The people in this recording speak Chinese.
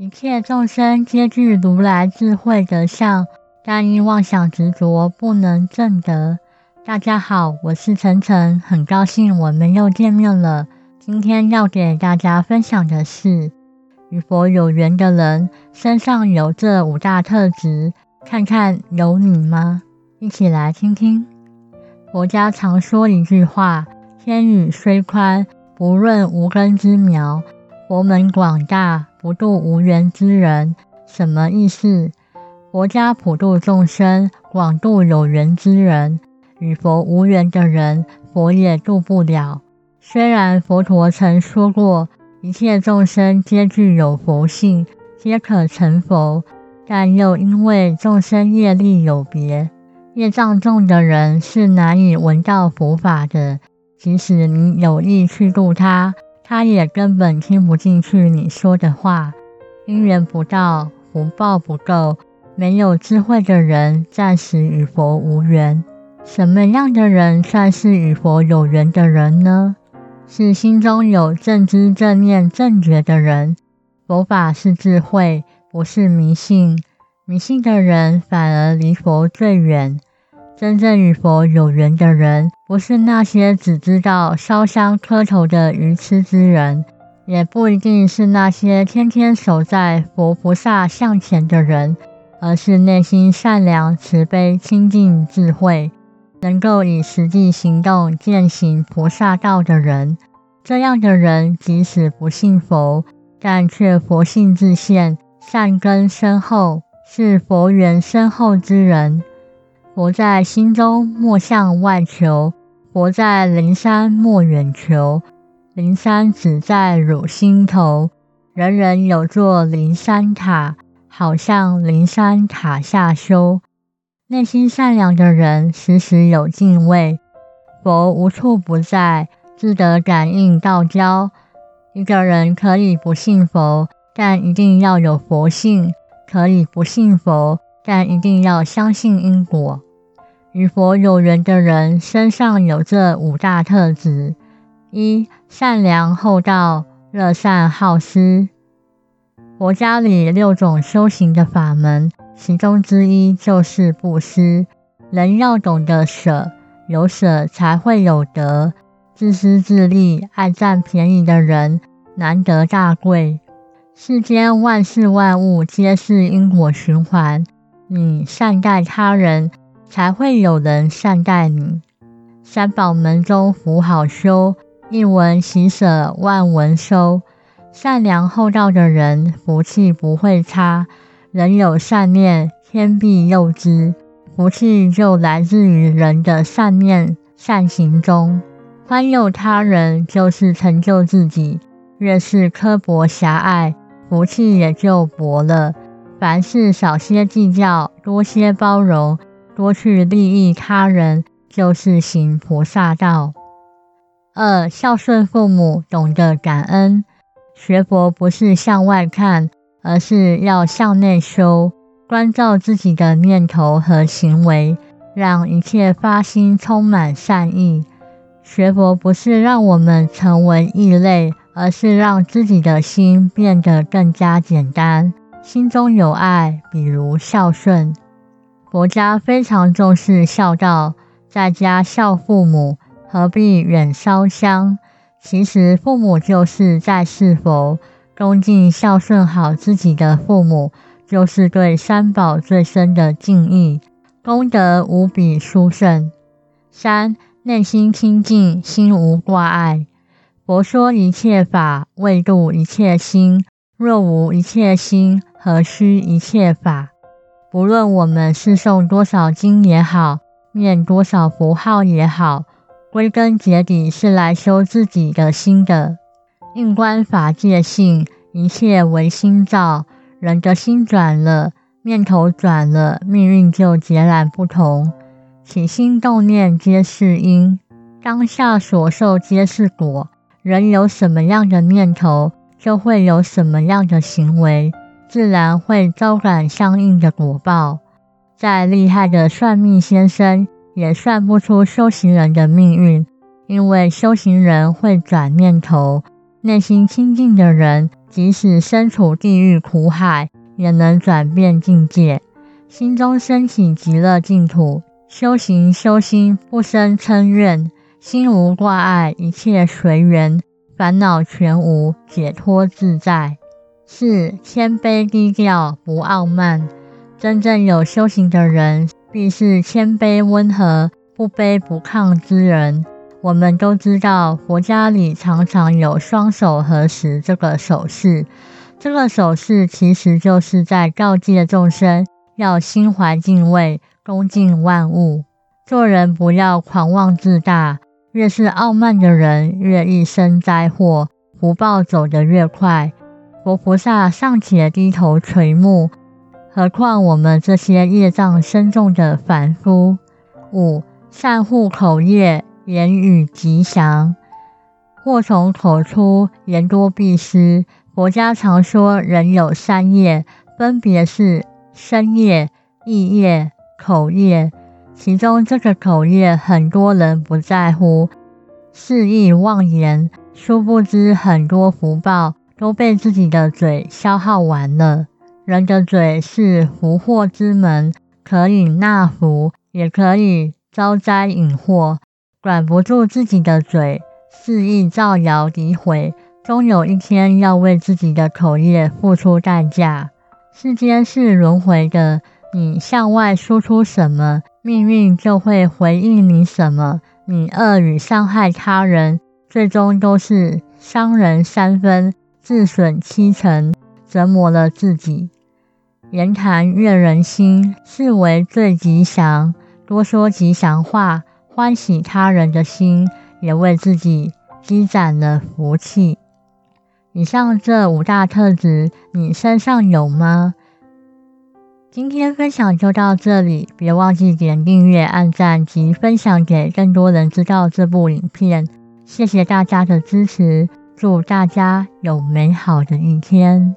一切众生皆具如来智慧德相，但因妄想执着，不能证得。大家好，我是晨晨，很高兴我们又见面了。今天要给大家分享的是，与佛有缘的人身上有这五大特质，看看有你吗？一起来听听。佛家常说一句话：天宇虽宽，不润无根之苗；佛门广大。不度无缘之人，什么意思？佛家普度众生，广度有缘之人。与佛无缘的人，佛也度不了。虽然佛陀曾说过，一切众生皆具有佛性，皆可成佛，但又因为众生业力有别，业障重的人是难以闻到佛法的。即使你有意去度他。他也根本听不进去你说的话，因缘不到，福报不够，没有智慧的人暂时与佛无缘。什么样的人算是与佛有缘的人呢？是心中有正知正念正觉的人。佛法是智慧，不是迷信。迷信的人反而离佛最远。真正与佛有缘的人，不是那些只知道烧香磕头的愚痴之人，也不一定是那些天天守在佛菩萨像前的人，而是内心善良、慈悲、清净、智慧，能够以实际行动践行菩萨道的人。这样的人，即使不信佛，但却佛性自现，善根深厚，是佛缘深厚之人。佛在心中，莫向外求；佛在灵山，莫远求。灵山只在汝心头，人人有座灵山塔，好像灵山塔下修。内心善良的人，时时有敬畏。佛无处不在，自得感应道交。一个人可以不信佛，但一定要有佛性；可以不信佛，但一定要相信因果。与佛有缘的人身上有这五大特质：一、善良厚道、乐善好施。佛家里六种修行的法门，其中之一就是布施。人要懂得舍，有舍才会有得。自私自利、爱占便宜的人，难得大贵。世间万事万物皆是因果循环，你善待他人。才会有人善待你。三宝门中福好修，一文喜舍，万文收。善良厚道的人，福气不会差。人有善念，天必佑之。福气就来自于人的善念、善行中。宽宥他人，就是成就自己。越是刻薄狭隘，福气也就薄了。凡事少些计较，多些包容。多去利益他人，就是行菩萨道。二、孝顺父母，懂得感恩。学佛不是向外看，而是要向内修，关照自己的念头和行为，让一切发心充满善意。学佛不是让我们成为异类，而是让自己的心变得更加简单，心中有爱，比如孝顺。佛家非常重视孝道，在家孝父母，何必远烧香？其实父母就是在世佛，恭敬孝顺好自己的父母，就是对三宝最深的敬意，功德无比殊胜。三内心清净，心无挂碍。佛说一切法，为度一切心。若无一切心，何须一切法？不论我们是诵多少经也好，念多少符号也好，归根结底是来修自己的心的。应观法界性，一切唯心造。人的心转了，念头转了，命运就截然不同。起心动念皆是因，当下所受皆是果。人有什么样的念头，就会有什么样的行为。自然会招感相应的果报。再厉害的算命先生也算不出修行人的命运，因为修行人会转念头，内心清净的人即使身处地狱苦海，也能转变境界，心中升起极乐净土。修行修心，不生嗔怨，心无挂碍，一切随缘，烦恼全无，解脱自在。四谦卑低调，不傲慢。真正有修行的人，必是谦卑温和、不卑不亢之人。我们都知道，佛家里常常有双手合十这个手势，这个手势其实就是在告诫众生要心怀敬畏。恭敬万物，做人不要狂妄自大。越是傲慢的人，越易生灾祸，福报走得越快。佛菩萨尚且低头垂目，何况我们这些业障深重的凡夫？五善护口业，言语吉祥。祸从口出，言多必失。佛家常说，人有三业，分别是身业、意业。口业，其中这个口业很多人不在乎，肆意妄言，殊不知很多福报都被自己的嘴消耗完了。人的嘴是福祸之门，可以纳福，也可以招灾引祸。管不住自己的嘴，肆意造谣诋毁，终有一天要为自己的口业付出代价。世间是轮回的。你向外输出什么，命运就会回应你什么。你恶语伤害他人，最终都是伤人三分，自损七成，折磨了自己。言谈悦人心，是为最吉祥。多说吉祥话，欢喜他人的心，也为自己积攒了福气。以上这五大特质，你身上有吗？今天分享就到这里，别忘记点订阅、按赞及分享给更多人知道这部影片。谢谢大家的支持，祝大家有美好的一天。